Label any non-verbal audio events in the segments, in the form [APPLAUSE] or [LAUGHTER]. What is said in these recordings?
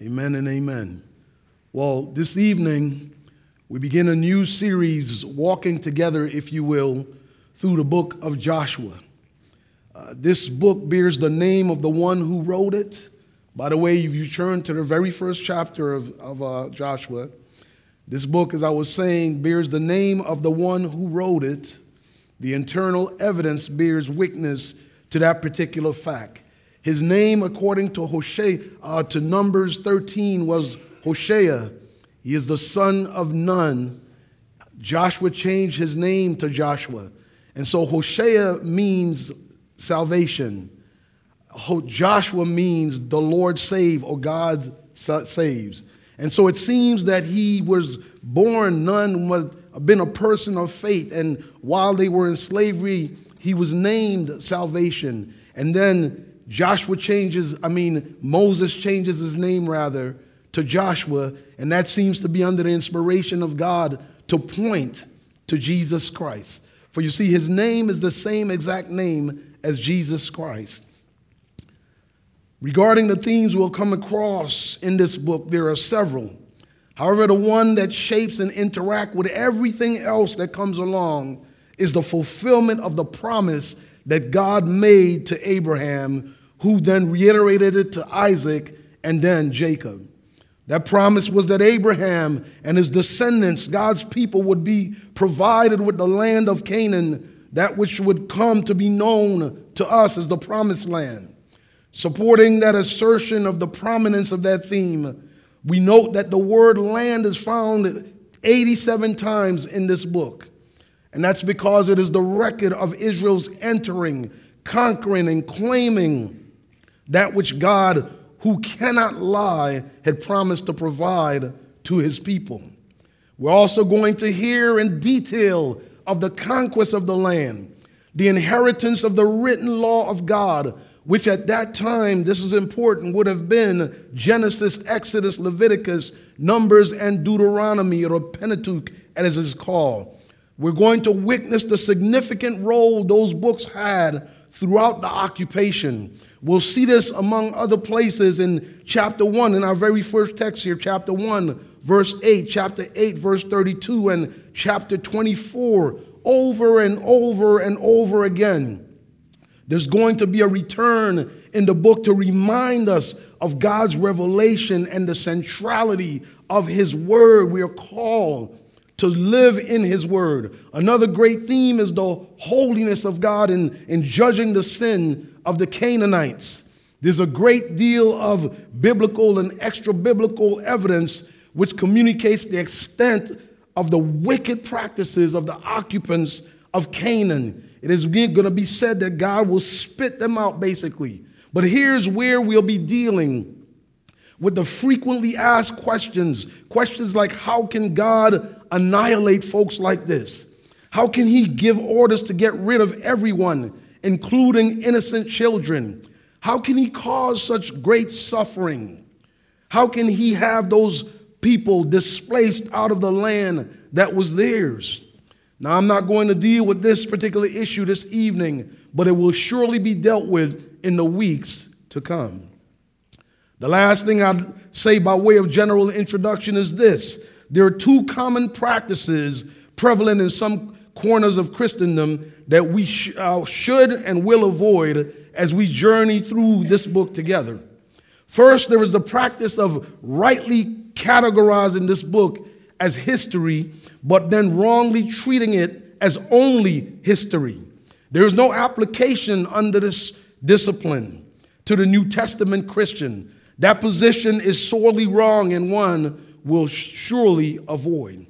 Amen and amen. Well, this evening, we begin a new series, walking together, if you will, through the book of Joshua. Uh, this book bears the name of the one who wrote it. By the way, if you turn to the very first chapter of, of uh, Joshua, this book, as I was saying, bears the name of the one who wrote it. The internal evidence bears witness to that particular fact. His name, according to Hosea, uh, to Numbers 13, was Hosea. He is the son of Nun. Joshua changed his name to Joshua. And so Hosea means salvation. Joshua means the Lord save or God saves. And so it seems that he was born, Nun was been a person of faith. And while they were in slavery, he was named salvation. And then Joshua changes, I mean, Moses changes his name rather to Joshua, and that seems to be under the inspiration of God to point to Jesus Christ. For you see, his name is the same exact name as Jesus Christ. Regarding the themes we'll come across in this book, there are several. However, the one that shapes and interact with everything else that comes along is the fulfillment of the promise that God made to Abraham who then reiterated it to Isaac and then Jacob. That promise was that Abraham and his descendants, God's people, would be provided with the land of Canaan, that which would come to be known to us as the promised land. Supporting that assertion of the prominence of that theme, we note that the word land is found 87 times in this book. And that's because it is the record of Israel's entering, conquering, and claiming that which God, who cannot lie, had promised to provide to his people. We're also going to hear in detail of the conquest of the land, the inheritance of the written law of God, which at that time, this is important, would have been Genesis, Exodus, Leviticus, Numbers, and Deuteronomy, or Pentateuch, as it's called. We're going to witness the significant role those books had throughout the occupation. We'll see this among other places in chapter 1, in our very first text here, chapter 1, verse 8, chapter 8, verse 32, and chapter 24, over and over and over again. There's going to be a return in the book to remind us of God's revelation and the centrality of His Word. We are called to live in His Word. Another great theme is the holiness of God in, in judging the sin of the Canaanites. There's a great deal of biblical and extra biblical evidence which communicates the extent of the wicked practices of the occupants of Canaan. It is going to be said that God will spit them out, basically. But here's where we'll be dealing with the frequently asked questions questions like, How can God annihilate folks like this? How can He give orders to get rid of everyone? Including innocent children? How can he cause such great suffering? How can he have those people displaced out of the land that was theirs? Now, I'm not going to deal with this particular issue this evening, but it will surely be dealt with in the weeks to come. The last thing I'd say by way of general introduction is this there are two common practices prevalent in some corners of Christendom that we sh- uh, should and will avoid as we journey through this book together. First, there is the practice of rightly categorizing this book as history, but then wrongly treating it as only history. There is no application under this discipline to the New Testament Christian. That position is sorely wrong and one will surely avoid.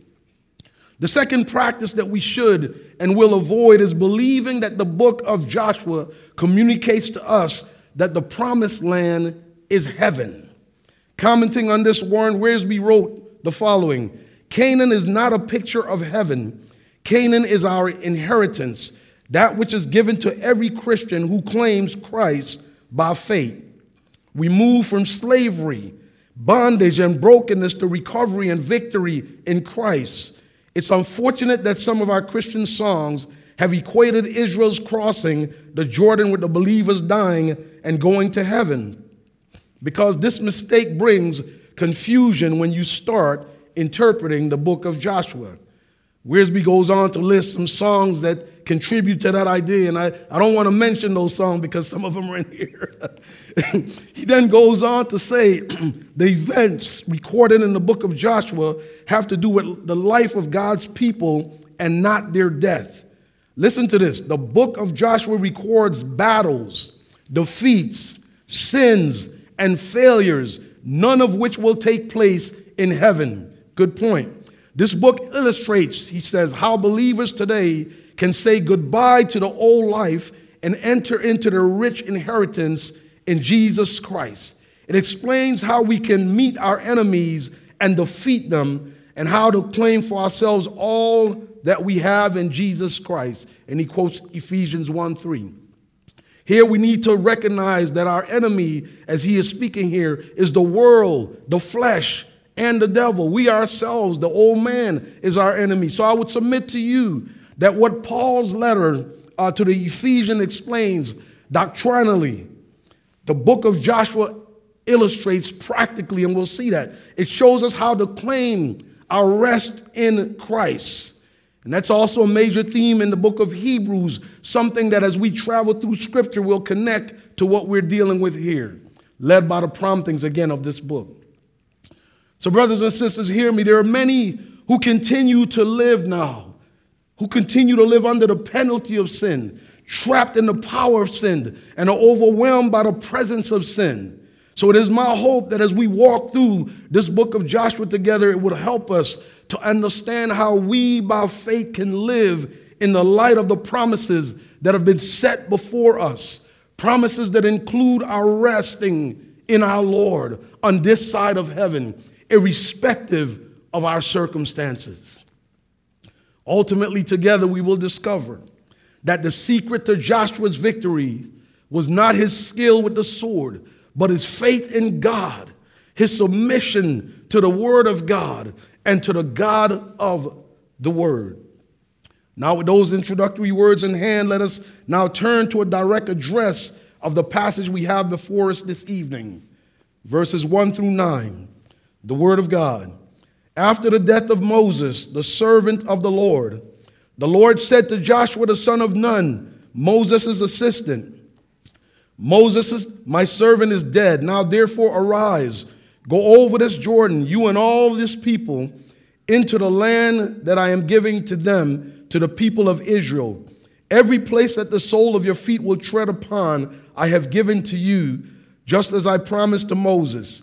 The second practice that we should and will avoid is believing that the book of Joshua communicates to us that the promised land is heaven. Commenting on this, Warren Wiersbe wrote the following Canaan is not a picture of heaven, Canaan is our inheritance, that which is given to every Christian who claims Christ by faith. We move from slavery, bondage, and brokenness to recovery and victory in Christ. It's unfortunate that some of our Christian songs have equated Israel's crossing the Jordan with the believers dying and going to heaven. because this mistake brings confusion when you start interpreting the book of Joshua. Wiersbe goes on to list some songs that contribute to that idea, and I, I don't want to mention those songs because some of them are in here. [LAUGHS] he then goes on to say [CLEARS THROAT] the events recorded in the book of Joshua have to do with the life of God's people and not their death. Listen to this the book of Joshua records battles, defeats, sins, and failures, none of which will take place in heaven. Good point. This book illustrates, he says, how believers today can say goodbye to the old life and enter into the rich inheritance in Jesus Christ. It explains how we can meet our enemies and defeat them, and how to claim for ourselves all that we have in Jesus Christ. And he quotes Ephesians 1 3. Here we need to recognize that our enemy, as he is speaking here, is the world, the flesh, and the devil. We ourselves, the old man, is our enemy. So I would submit to you that what Paul's letter uh, to the Ephesians explains doctrinally, the book of Joshua illustrates practically, and we'll see that. It shows us how to claim our rest in Christ. And that's also a major theme in the book of Hebrews, something that as we travel through scripture will connect to what we're dealing with here, led by the promptings again of this book. So, brothers and sisters, hear me. There are many who continue to live now, who continue to live under the penalty of sin, trapped in the power of sin, and are overwhelmed by the presence of sin. So, it is my hope that as we walk through this book of Joshua together, it would help us to understand how we by faith can live in the light of the promises that have been set before us. Promises that include our resting in our Lord on this side of heaven, irrespective of our circumstances. Ultimately, together we will discover that the secret to Joshua's victory was not his skill with the sword, but his faith in God, his submission to the word of God, and to the God of the Word. Now, with those introductory words in hand, let us now turn to a direct address of the passage we have before us this evening. Verses 1 through 9, the Word of God. After the death of Moses, the servant of the Lord, the Lord said to Joshua the son of Nun, Moses' assistant, Moses, my servant, is dead. Now therefore arise Go over this Jordan, you and all this people, into the land that I am giving to them, to the people of Israel. Every place that the sole of your feet will tread upon, I have given to you, just as I promised to Moses.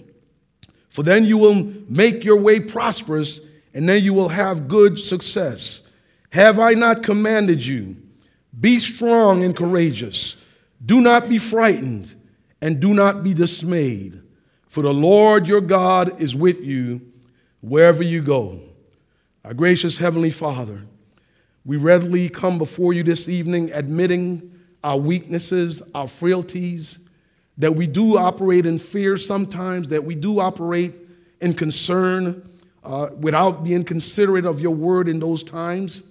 For then you will make your way prosperous, and then you will have good success. Have I not commanded you? Be strong and courageous. Do not be frightened and do not be dismayed, for the Lord your God is with you wherever you go. Our gracious Heavenly Father, we readily come before you this evening admitting our weaknesses, our frailties, that we do operate in fear sometimes, that we do operate in concern uh, without being considerate of your word in those times.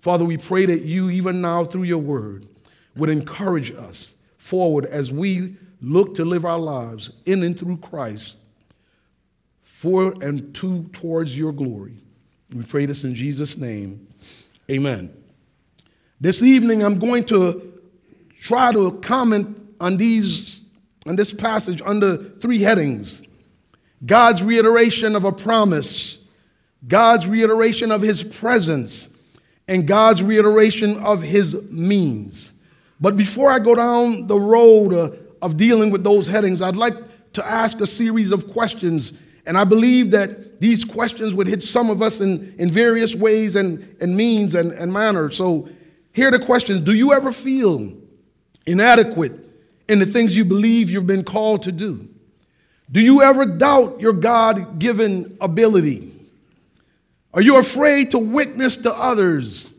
Father, we pray that you, even now through your word, would encourage us forward as we look to live our lives in and through Christ for and to towards your glory. We pray this in Jesus' name. Amen. This evening, I'm going to try to comment on these on this passage under three headings God's reiteration of a promise, God's reiteration of his presence, and God's reiteration of his means. But before I go down the road uh, of dealing with those headings, I'd like to ask a series of questions. And I believe that these questions would hit some of us in, in various ways and, and means and, and manners. So here are the questions Do you ever feel inadequate in the things you believe you've been called to do? Do you ever doubt your God given ability? Are you afraid to witness to others?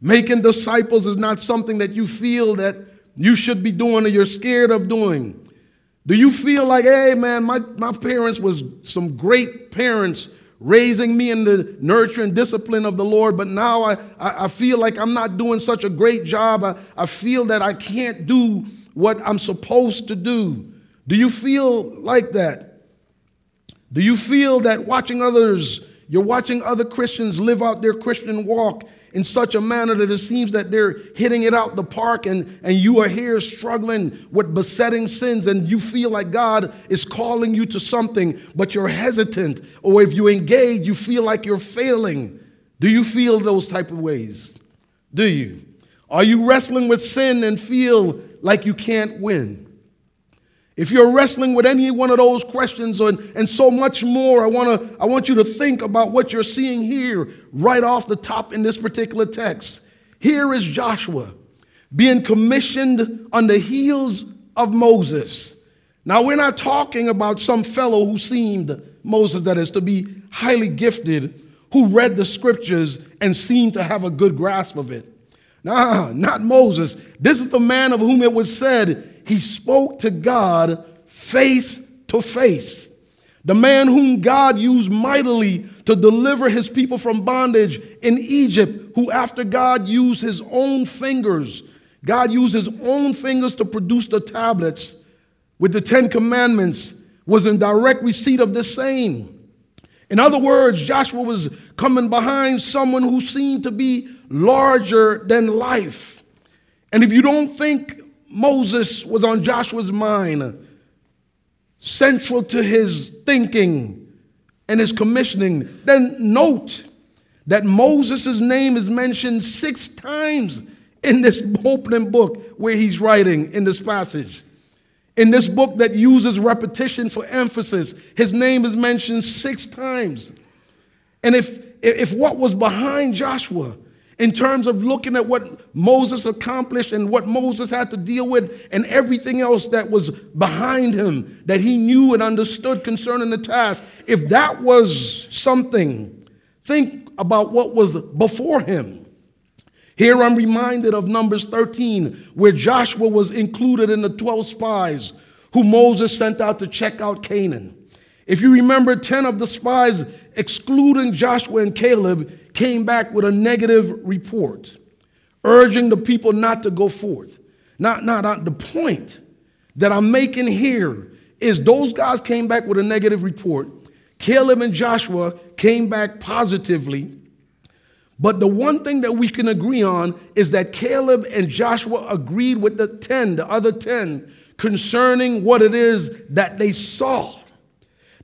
Making disciples is not something that you feel that you should be doing or you're scared of doing. Do you feel like, hey man, my, my parents was some great parents raising me in the nurture and discipline of the Lord, but now I, I, I feel like I'm not doing such a great job. I, I feel that I can't do what I'm supposed to do. Do you feel like that? Do you feel that watching others, you're watching other Christians live out their Christian walk in such a manner that it seems that they're hitting it out the park and, and you are here struggling with besetting sins and you feel like God is calling you to something, but you're hesitant. Or if you engage, you feel like you're failing. Do you feel those type of ways? Do you? Are you wrestling with sin and feel like you can't win? If you're wrestling with any one of those questions and, and so much more, I, wanna, I want you to think about what you're seeing here right off the top in this particular text. Here is Joshua being commissioned on the heels of Moses. Now, we're not talking about some fellow who seemed, Moses that is, to be highly gifted, who read the scriptures and seemed to have a good grasp of it. Nah, not Moses. This is the man of whom it was said, he spoke to God face to face. The man whom God used mightily to deliver his people from bondage in Egypt, who after God used his own fingers, God used his own fingers to produce the tablets with the Ten Commandments, was in direct receipt of the same. In other words, Joshua was coming behind someone who seemed to be larger than life. And if you don't think Moses was on Joshua's mind, central to his thinking and his commissioning. Then note that Moses' name is mentioned six times in this opening book where he's writing in this passage. In this book that uses repetition for emphasis, his name is mentioned six times. And if, if what was behind Joshua in terms of looking at what Moses accomplished and what Moses had to deal with and everything else that was behind him that he knew and understood concerning the task. If that was something, think about what was before him. Here I'm reminded of Numbers 13, where Joshua was included in the 12 spies who Moses sent out to check out Canaan. If you remember, 10 of the spies, excluding Joshua and Caleb, came back with a negative report, urging the people not to go forth. Not, not, not the point that I'm making here is those guys came back with a negative report. Caleb and Joshua came back positively. But the one thing that we can agree on is that Caleb and Joshua agreed with the 10, the other 10, concerning what it is that they saw.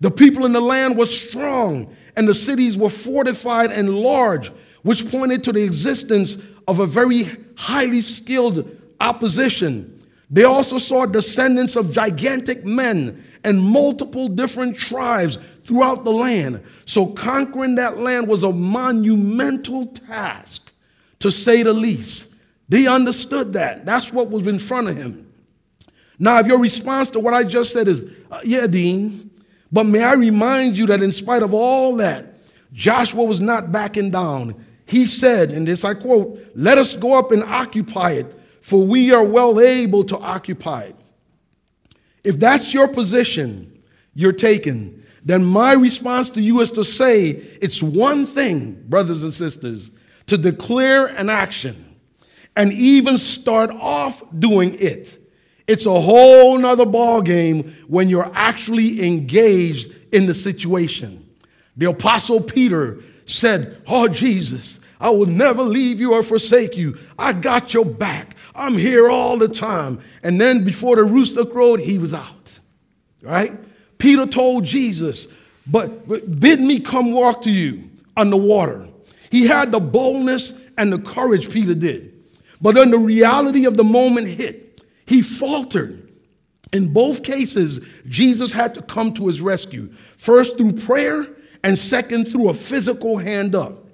The people in the land were strong and the cities were fortified and large, which pointed to the existence of a very highly skilled opposition. They also saw descendants of gigantic men and multiple different tribes throughout the land. So conquering that land was a monumental task, to say the least. They understood that. That's what was in front of him. Now, if your response to what I just said is, uh, yeah, Dean, but may I remind you that in spite of all that, Joshua was not backing down. He said, and this I quote, let us go up and occupy it, for we are well able to occupy it. If that's your position you're taking, then my response to you is to say it's one thing, brothers and sisters, to declare an action and even start off doing it. It's a whole nother ball game when you're actually engaged in the situation. The apostle Peter said, Oh, Jesus, I will never leave you or forsake you. I got your back. I'm here all the time. And then before the rooster crowed, he was out. Right? Peter told Jesus, but, but bid me come walk to you on the water. He had the boldness and the courage Peter did. But then the reality of the moment hit. He faltered. In both cases, Jesus had to come to his rescue. First through prayer, and second through a physical hand up.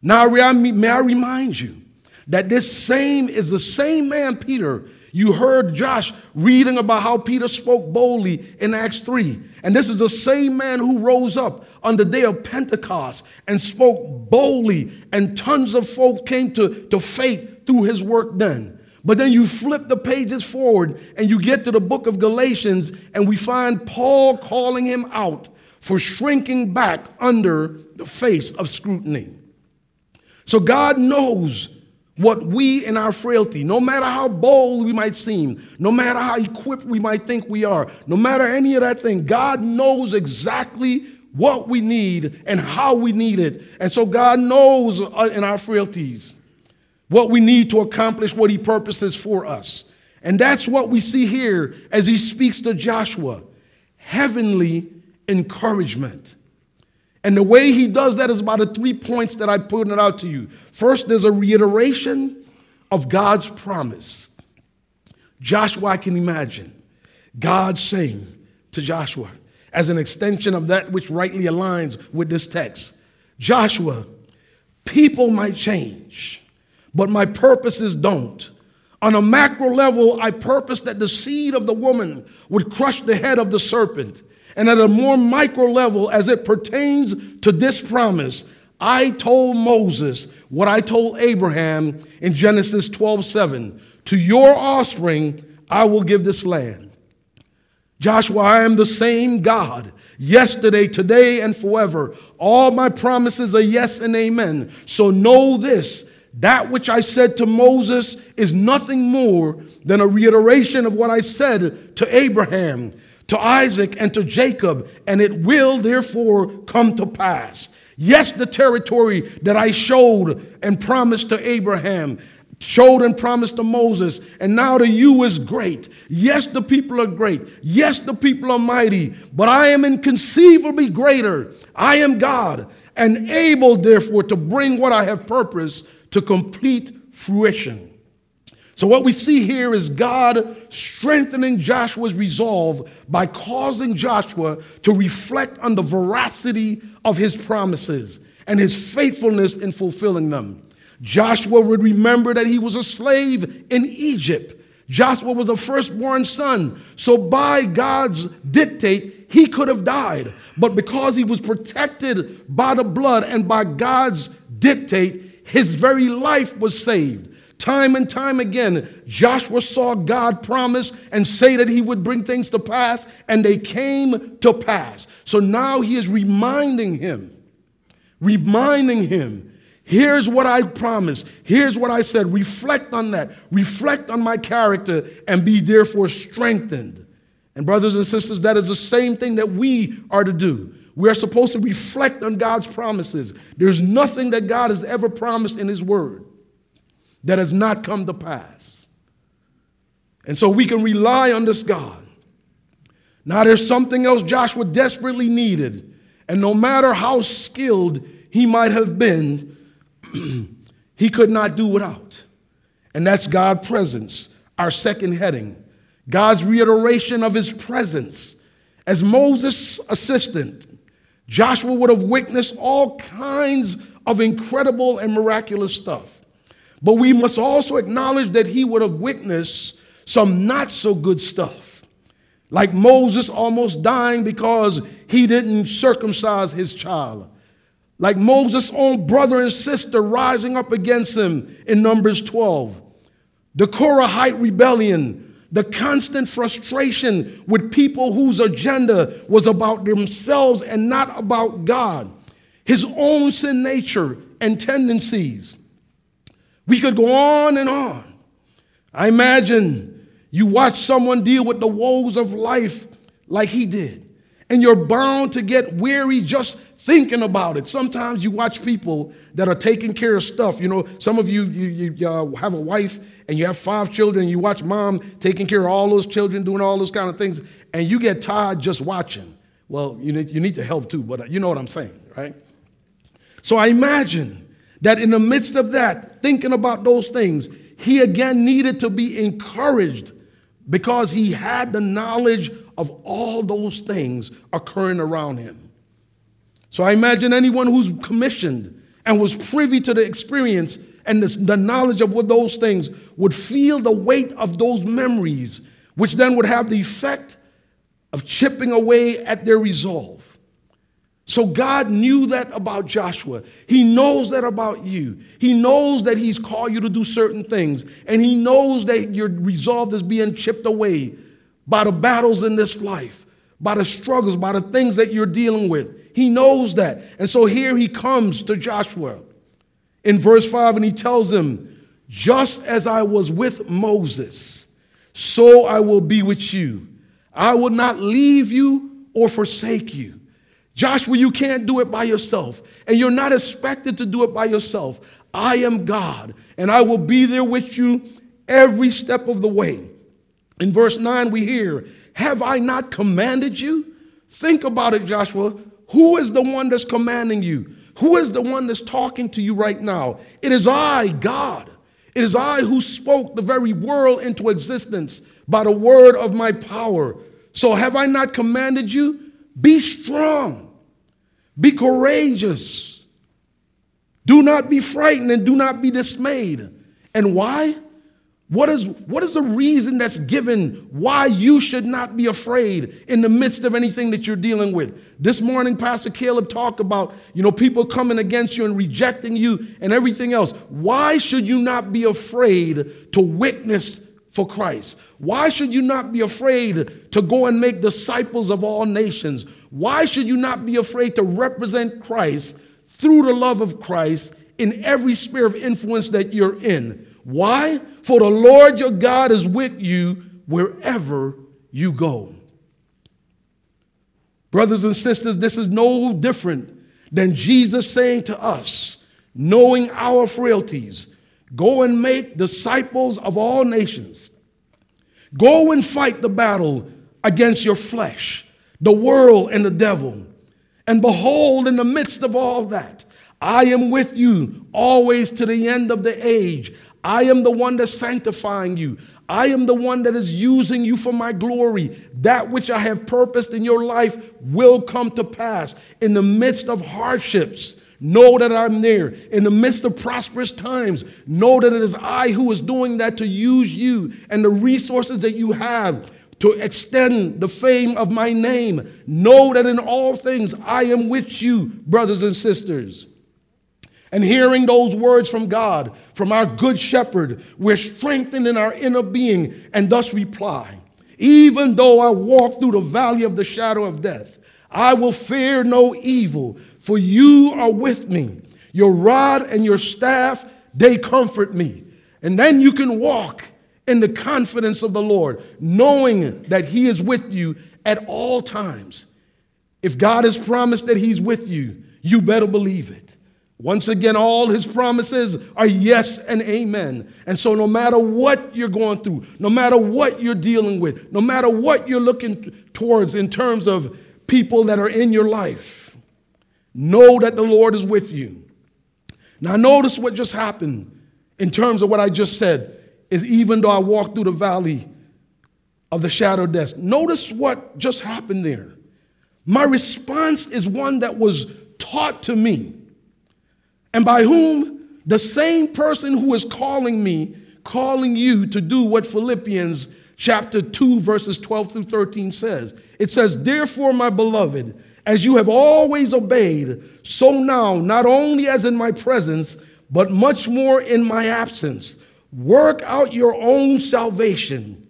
Now, may I remind you that this same is the same man, Peter. You heard Josh reading about how Peter spoke boldly in Acts 3. And this is the same man who rose up on the day of Pentecost and spoke boldly, and tons of folk came to, to faith through his work then. But then you flip the pages forward and you get to the book of Galatians, and we find Paul calling him out for shrinking back under the face of scrutiny. So God knows what we in our frailty, no matter how bold we might seem, no matter how equipped we might think we are, no matter any of that thing, God knows exactly what we need and how we need it. And so God knows uh, in our frailties what we need to accomplish what he purposes for us. And that's what we see here as he speaks to Joshua heavenly encouragement. And the way he does that is about the three points that I pointed out to you. First, there's a reiteration of God's promise. Joshua, I can imagine God saying to Joshua, as an extension of that which rightly aligns with this text Joshua, people might change, but my purposes don't. On a macro level, I purpose that the seed of the woman would crush the head of the serpent. And at a more micro level, as it pertains to this promise, I told Moses what I told Abraham in Genesis 12 7. To your offspring, I will give this land. Joshua, I am the same God, yesterday, today, and forever. All my promises are yes and amen. So know this that which I said to Moses is nothing more than a reiteration of what I said to Abraham to Isaac and to Jacob, and it will therefore come to pass. Yes, the territory that I showed and promised to Abraham, showed and promised to Moses, and now to you is great. Yes, the people are great. Yes, the people are mighty, but I am inconceivably greater. I am God, and able, therefore, to bring what I have purposed to complete fruition. So, what we see here is God strengthening Joshua's resolve by causing Joshua to reflect on the veracity of his promises and his faithfulness in fulfilling them. Joshua would remember that he was a slave in Egypt. Joshua was the firstborn son. So, by God's dictate, he could have died. But because he was protected by the blood and by God's dictate, his very life was saved. Time and time again, Joshua saw God promise and say that he would bring things to pass, and they came to pass. So now he is reminding him, reminding him, here's what I promised, here's what I said. Reflect on that, reflect on my character, and be therefore strengthened. And, brothers and sisters, that is the same thing that we are to do. We are supposed to reflect on God's promises. There's nothing that God has ever promised in His Word that has not come to pass. And so we can rely on this God. Now, there's something else Joshua desperately needed. And no matter how skilled he might have been, [CLEARS THROAT] he could not do without. And that's God's presence, our second heading. God's reiteration of his presence. As Moses' assistant, Joshua would have witnessed all kinds of incredible and miraculous stuff. But we must also acknowledge that he would have witnessed some not so good stuff. Like Moses almost dying because he didn't circumcise his child. Like Moses' own brother and sister rising up against him in Numbers 12. The Korahite rebellion, the constant frustration with people whose agenda was about themselves and not about God, his own sin nature and tendencies. We could go on and on. I imagine you watch someone deal with the woes of life like he did, and you're bound to get weary just thinking about it. Sometimes you watch people that are taking care of stuff. You know, some of you, you, you uh, have a wife and you have five children, and you watch mom taking care of all those children, doing all those kind of things, and you get tired just watching. Well, you need, you need to help too, but uh, you know what I'm saying, right? So I imagine that in the midst of that, thinking about those things, he again needed to be encouraged because he had the knowledge of all those things occurring around him. So I imagine anyone who's commissioned and was privy to the experience and the, the knowledge of what those things would feel the weight of those memories, which then would have the effect of chipping away at their resolve. So God knew that about Joshua. He knows that about you. He knows that He's called you to do certain things, and He knows that your resolve is being chipped away by the battles in this life, by the struggles, by the things that you're dealing with. He knows that. And so here he comes to Joshua in verse 5 and he tells them, Just as I was with Moses, so I will be with you. I will not leave you or forsake you. Joshua, you can't do it by yourself, and you're not expected to do it by yourself. I am God, and I will be there with you every step of the way. In verse 9, we hear, Have I not commanded you? Think about it, Joshua. Who is the one that's commanding you? Who is the one that's talking to you right now? It is I, God. It is I who spoke the very world into existence by the word of my power. So have I not commanded you? Be strong, be courageous. Do not be frightened and do not be dismayed. And why? What is, what is the reason that's given why you should not be afraid in the midst of anything that you're dealing with? This morning, Pastor Caleb talked about, you know, people coming against you and rejecting you and everything else. Why should you not be afraid to witness for Christ? Why should you not be afraid to go and make disciples of all nations? Why should you not be afraid to represent Christ through the love of Christ in every sphere of influence that you're in? Why? For the Lord your God is with you wherever you go. Brothers and sisters, this is no different than Jesus saying to us, knowing our frailties, go and make disciples of all nations. Go and fight the battle against your flesh, the world, and the devil. And behold, in the midst of all that, I am with you always to the end of the age. I am the one that's sanctifying you. I am the one that is using you for my glory. That which I have purposed in your life will come to pass. In the midst of hardships, know that I'm there. In the midst of prosperous times, know that it is I who is doing that to use you and the resources that you have to extend the fame of my name. Know that in all things I am with you, brothers and sisters. And hearing those words from God, from our good shepherd, we're strengthened in our inner being and thus reply, Even though I walk through the valley of the shadow of death, I will fear no evil, for you are with me. Your rod and your staff, they comfort me. And then you can walk in the confidence of the Lord, knowing that He is with you at all times. If God has promised that He's with you, you better believe it. Once again, all his promises are yes and amen. And so, no matter what you're going through, no matter what you're dealing with, no matter what you're looking towards in terms of people that are in your life, know that the Lord is with you. Now, notice what just happened in terms of what I just said is even though I walk through the valley of the shadow of death, notice what just happened there. My response is one that was taught to me and by whom? The same person who is calling me, calling you to do what Philippians chapter 2, verses 12 through 13 says. It says, Therefore, my beloved, as you have always obeyed, so now, not only as in my presence, but much more in my absence, work out your own salvation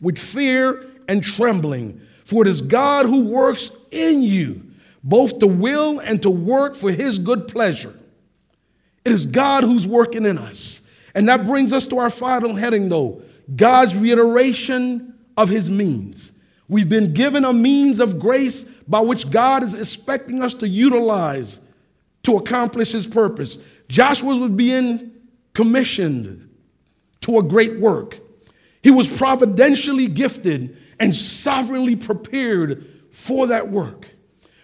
with fear and trembling. For it is God who works in you, both to will and to work for his good pleasure. It is God who's working in us. And that brings us to our final heading, though God's reiteration of his means. We've been given a means of grace by which God is expecting us to utilize to accomplish his purpose. Joshua was being commissioned to a great work. He was providentially gifted and sovereignly prepared for that work.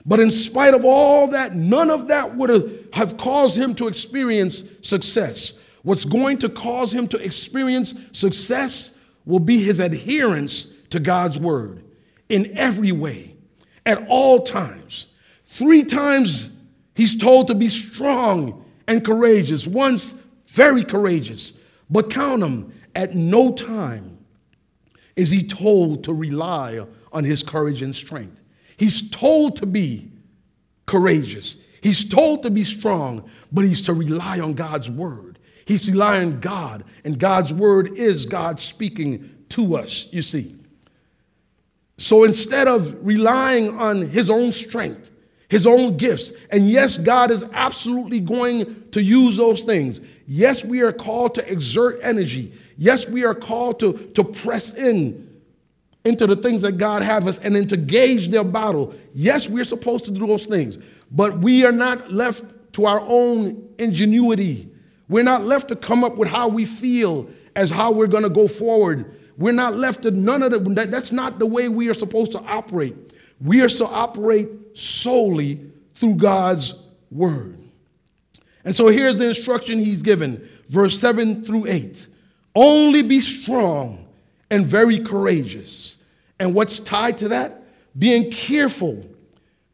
But in spite of all that, none of that would have caused him to experience success. What's going to cause him to experience success will be his adherence to God's word in every way, at all times. Three times he's told to be strong and courageous, once very courageous. But count them, at no time is he told to rely on his courage and strength. He's told to be courageous. He's told to be strong, but he's to rely on God's word. He's relying on God, and God's word is God speaking to us, you see. So instead of relying on his own strength, his own gifts, and yes, God is absolutely going to use those things. Yes, we are called to exert energy. Yes, we are called to, to press in into the things that God has us and then to gauge their battle. Yes, we're supposed to do those things, but we are not left to our own ingenuity. We're not left to come up with how we feel as how we're going to go forward. We're not left to none of that. That's not the way we are supposed to operate. We are to operate solely through God's word. And so here's the instruction he's given, verse 7 through 8. Only be strong and very courageous. And what's tied to that? Being careful.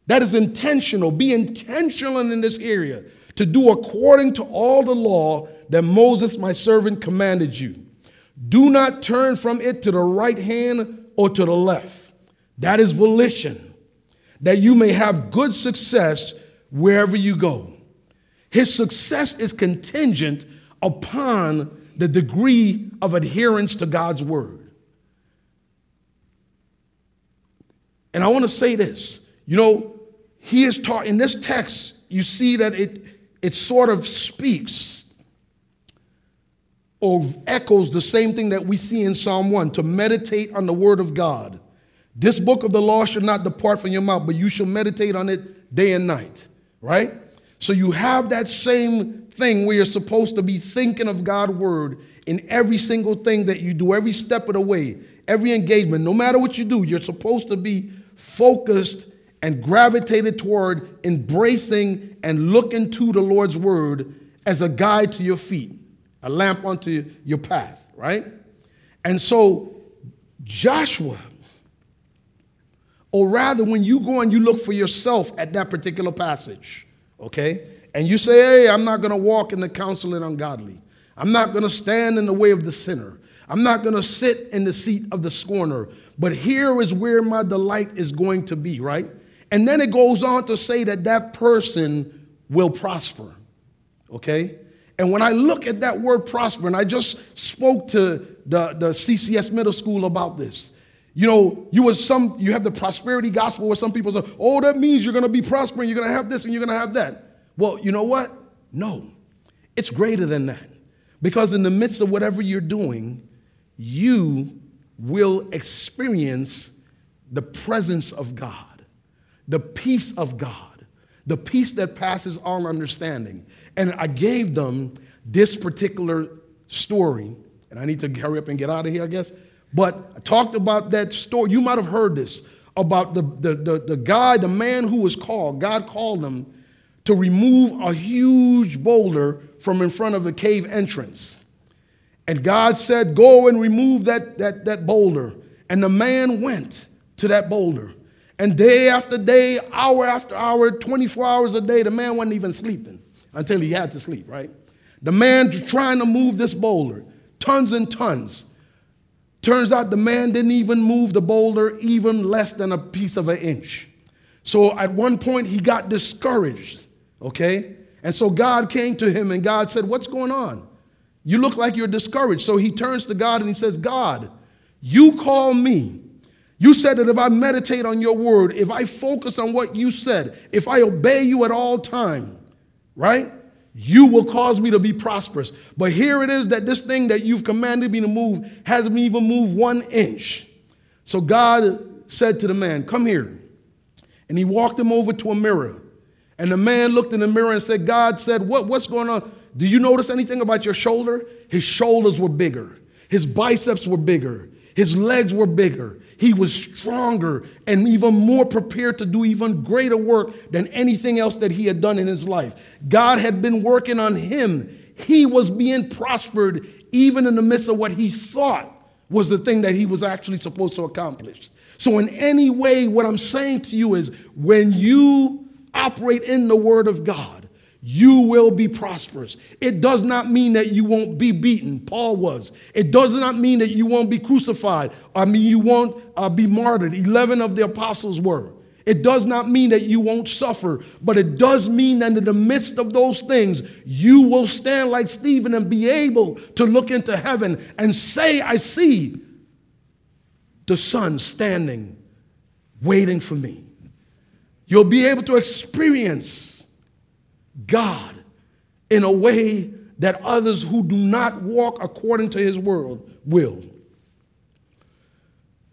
That is intentional. Be intentional in this area to do according to all the law that Moses, my servant, commanded you. Do not turn from it to the right hand or to the left. That is volition, that you may have good success wherever you go. His success is contingent upon the degree of adherence to God's word. And I want to say this you know, he is taught in this text, you see that it, it sort of speaks or echoes the same thing that we see in Psalm 1 to meditate on the word of God. This book of the law should not depart from your mouth, but you shall meditate on it day and night, right? So you have that same thing where you're supposed to be thinking of God's word in every single thing that you do, every step of the way, every engagement, no matter what you do, you're supposed to be focused and gravitated toward embracing and looking to the Lord's word as a guide to your feet a lamp unto your path, right? And so Joshua, or rather, when you go and you look for yourself at that particular passage, okay, and you say, hey, I'm not to walk in the counsel of ungodly. I'm not to stand in the way of the sinner. I'm not going to sit in the seat of the scorner. But here is where my delight is going to be, right? And then it goes on to say that that person will prosper, okay? And when I look at that word prosper, and I just spoke to the, the CCS middle school about this. You know, you was some you have the prosperity gospel where some people say, oh, that means you're gonna be prospering, you're gonna have this and you're gonna have that. Well, you know what? No, it's greater than that. Because in the midst of whatever you're doing, you will experience the presence of God, the peace of God, the peace that passes all understanding. And I gave them this particular story. And I need to hurry up and get out of here, I guess. But I talked about that story. You might have heard this about the, the, the, the guy, the man who was called. God called him to remove a huge boulder from in front of the cave entrance. And God said, Go and remove that, that, that boulder. And the man went to that boulder. And day after day, hour after hour, 24 hours a day, the man wasn't even sleeping until he had to sleep, right? The man trying to move this boulder, tons and tons. Turns out the man didn't even move the boulder even less than a piece of an inch. So at one point he got discouraged, okay? And so God came to him and God said, What's going on? You look like you're discouraged. So he turns to God and he says, God, you call me. You said that if I meditate on your word, if I focus on what you said, if I obey you at all time, right? You will cause me to be prosperous. But here it is that this thing that you've commanded me to move hasn't even moved one inch. So God said to the man, Come here. And he walked him over to a mirror. And the man looked in the mirror and said, God said, what, What's going on? Do you notice anything about your shoulder? His shoulders were bigger, his biceps were bigger, his legs were bigger. He was stronger and even more prepared to do even greater work than anything else that he had done in his life. God had been working on him. He was being prospered even in the midst of what he thought was the thing that he was actually supposed to accomplish. So, in any way, what I'm saying to you is when you operate in the Word of God, you will be prosperous. It does not mean that you won't be beaten. Paul was. It does not mean that you won't be crucified. I mean, you won't uh, be martyred. 11 of the apostles were. It does not mean that you won't suffer, but it does mean that in the midst of those things, you will stand like Stephen and be able to look into heaven and say, I see the Son standing, waiting for me. You'll be able to experience God in a way that others who do not walk according to his world will.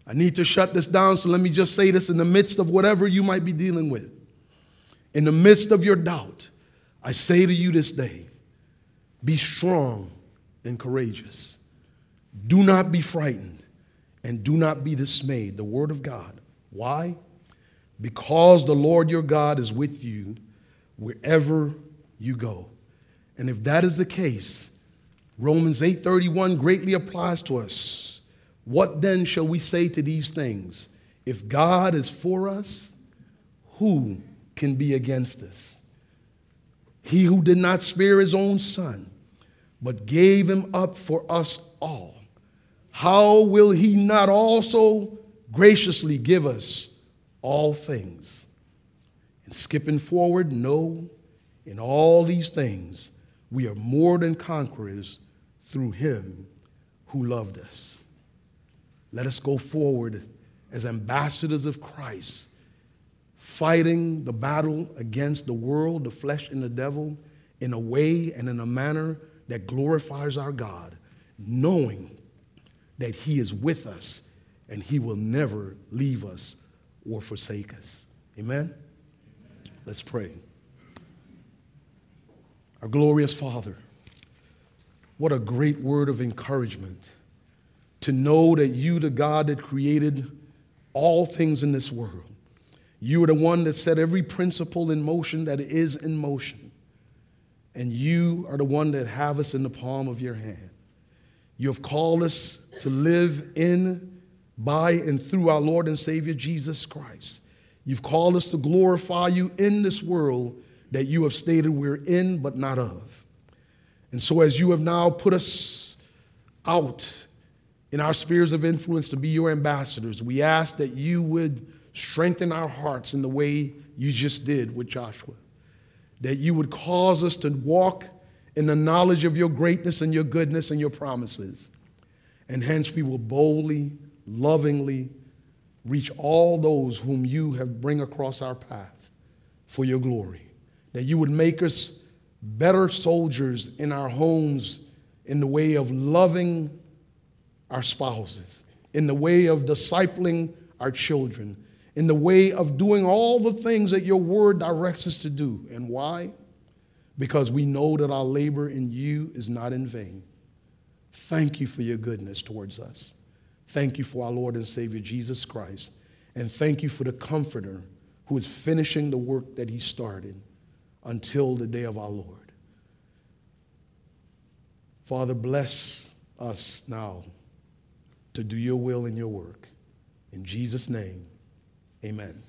I need to shut this down, so let me just say this in the midst of whatever you might be dealing with. In the midst of your doubt, I say to you this day be strong and courageous. Do not be frightened and do not be dismayed. The word of God. Why? Because the Lord your God is with you wherever you go. And if that is the case, Romans 8:31 greatly applies to us. What then shall we say to these things? If God is for us, who can be against us? He who did not spare his own son, but gave him up for us all, how will he not also graciously give us all things? And skipping forward, no, in all these things, we are more than conquerors through him who loved us. Let us go forward as ambassadors of Christ, fighting the battle against the world, the flesh, and the devil in a way and in a manner that glorifies our God, knowing that He is with us and He will never leave us or forsake us. Amen? Let's pray. Our glorious Father, what a great word of encouragement to know that you, the God that created all things in this world, you are the one that set every principle in motion that is in motion. And you are the one that have us in the palm of your hand. You have called us to live in, by, and through our Lord and Savior Jesus Christ. You've called us to glorify you in this world that you have stated we're in but not of. And so, as you have now put us out in our spheres of influence to be your ambassadors, we ask that you would strengthen our hearts in the way you just did with Joshua, that you would cause us to walk in the knowledge of your greatness and your goodness and your promises. And hence we will boldly, lovingly reach all those whom you have bring across our path for your glory that you would make us better soldiers in our homes in the way of loving our spouses, in the way of discipling our children, in the way of doing all the things that your word directs us to do. And why? Because we know that our labor in you is not in vain. Thank you for your goodness towards us. Thank you for our Lord and Savior Jesus Christ. And thank you for the Comforter who is finishing the work that he started until the day of our Lord. Father, bless us now to do your will and your work. In Jesus' name, amen.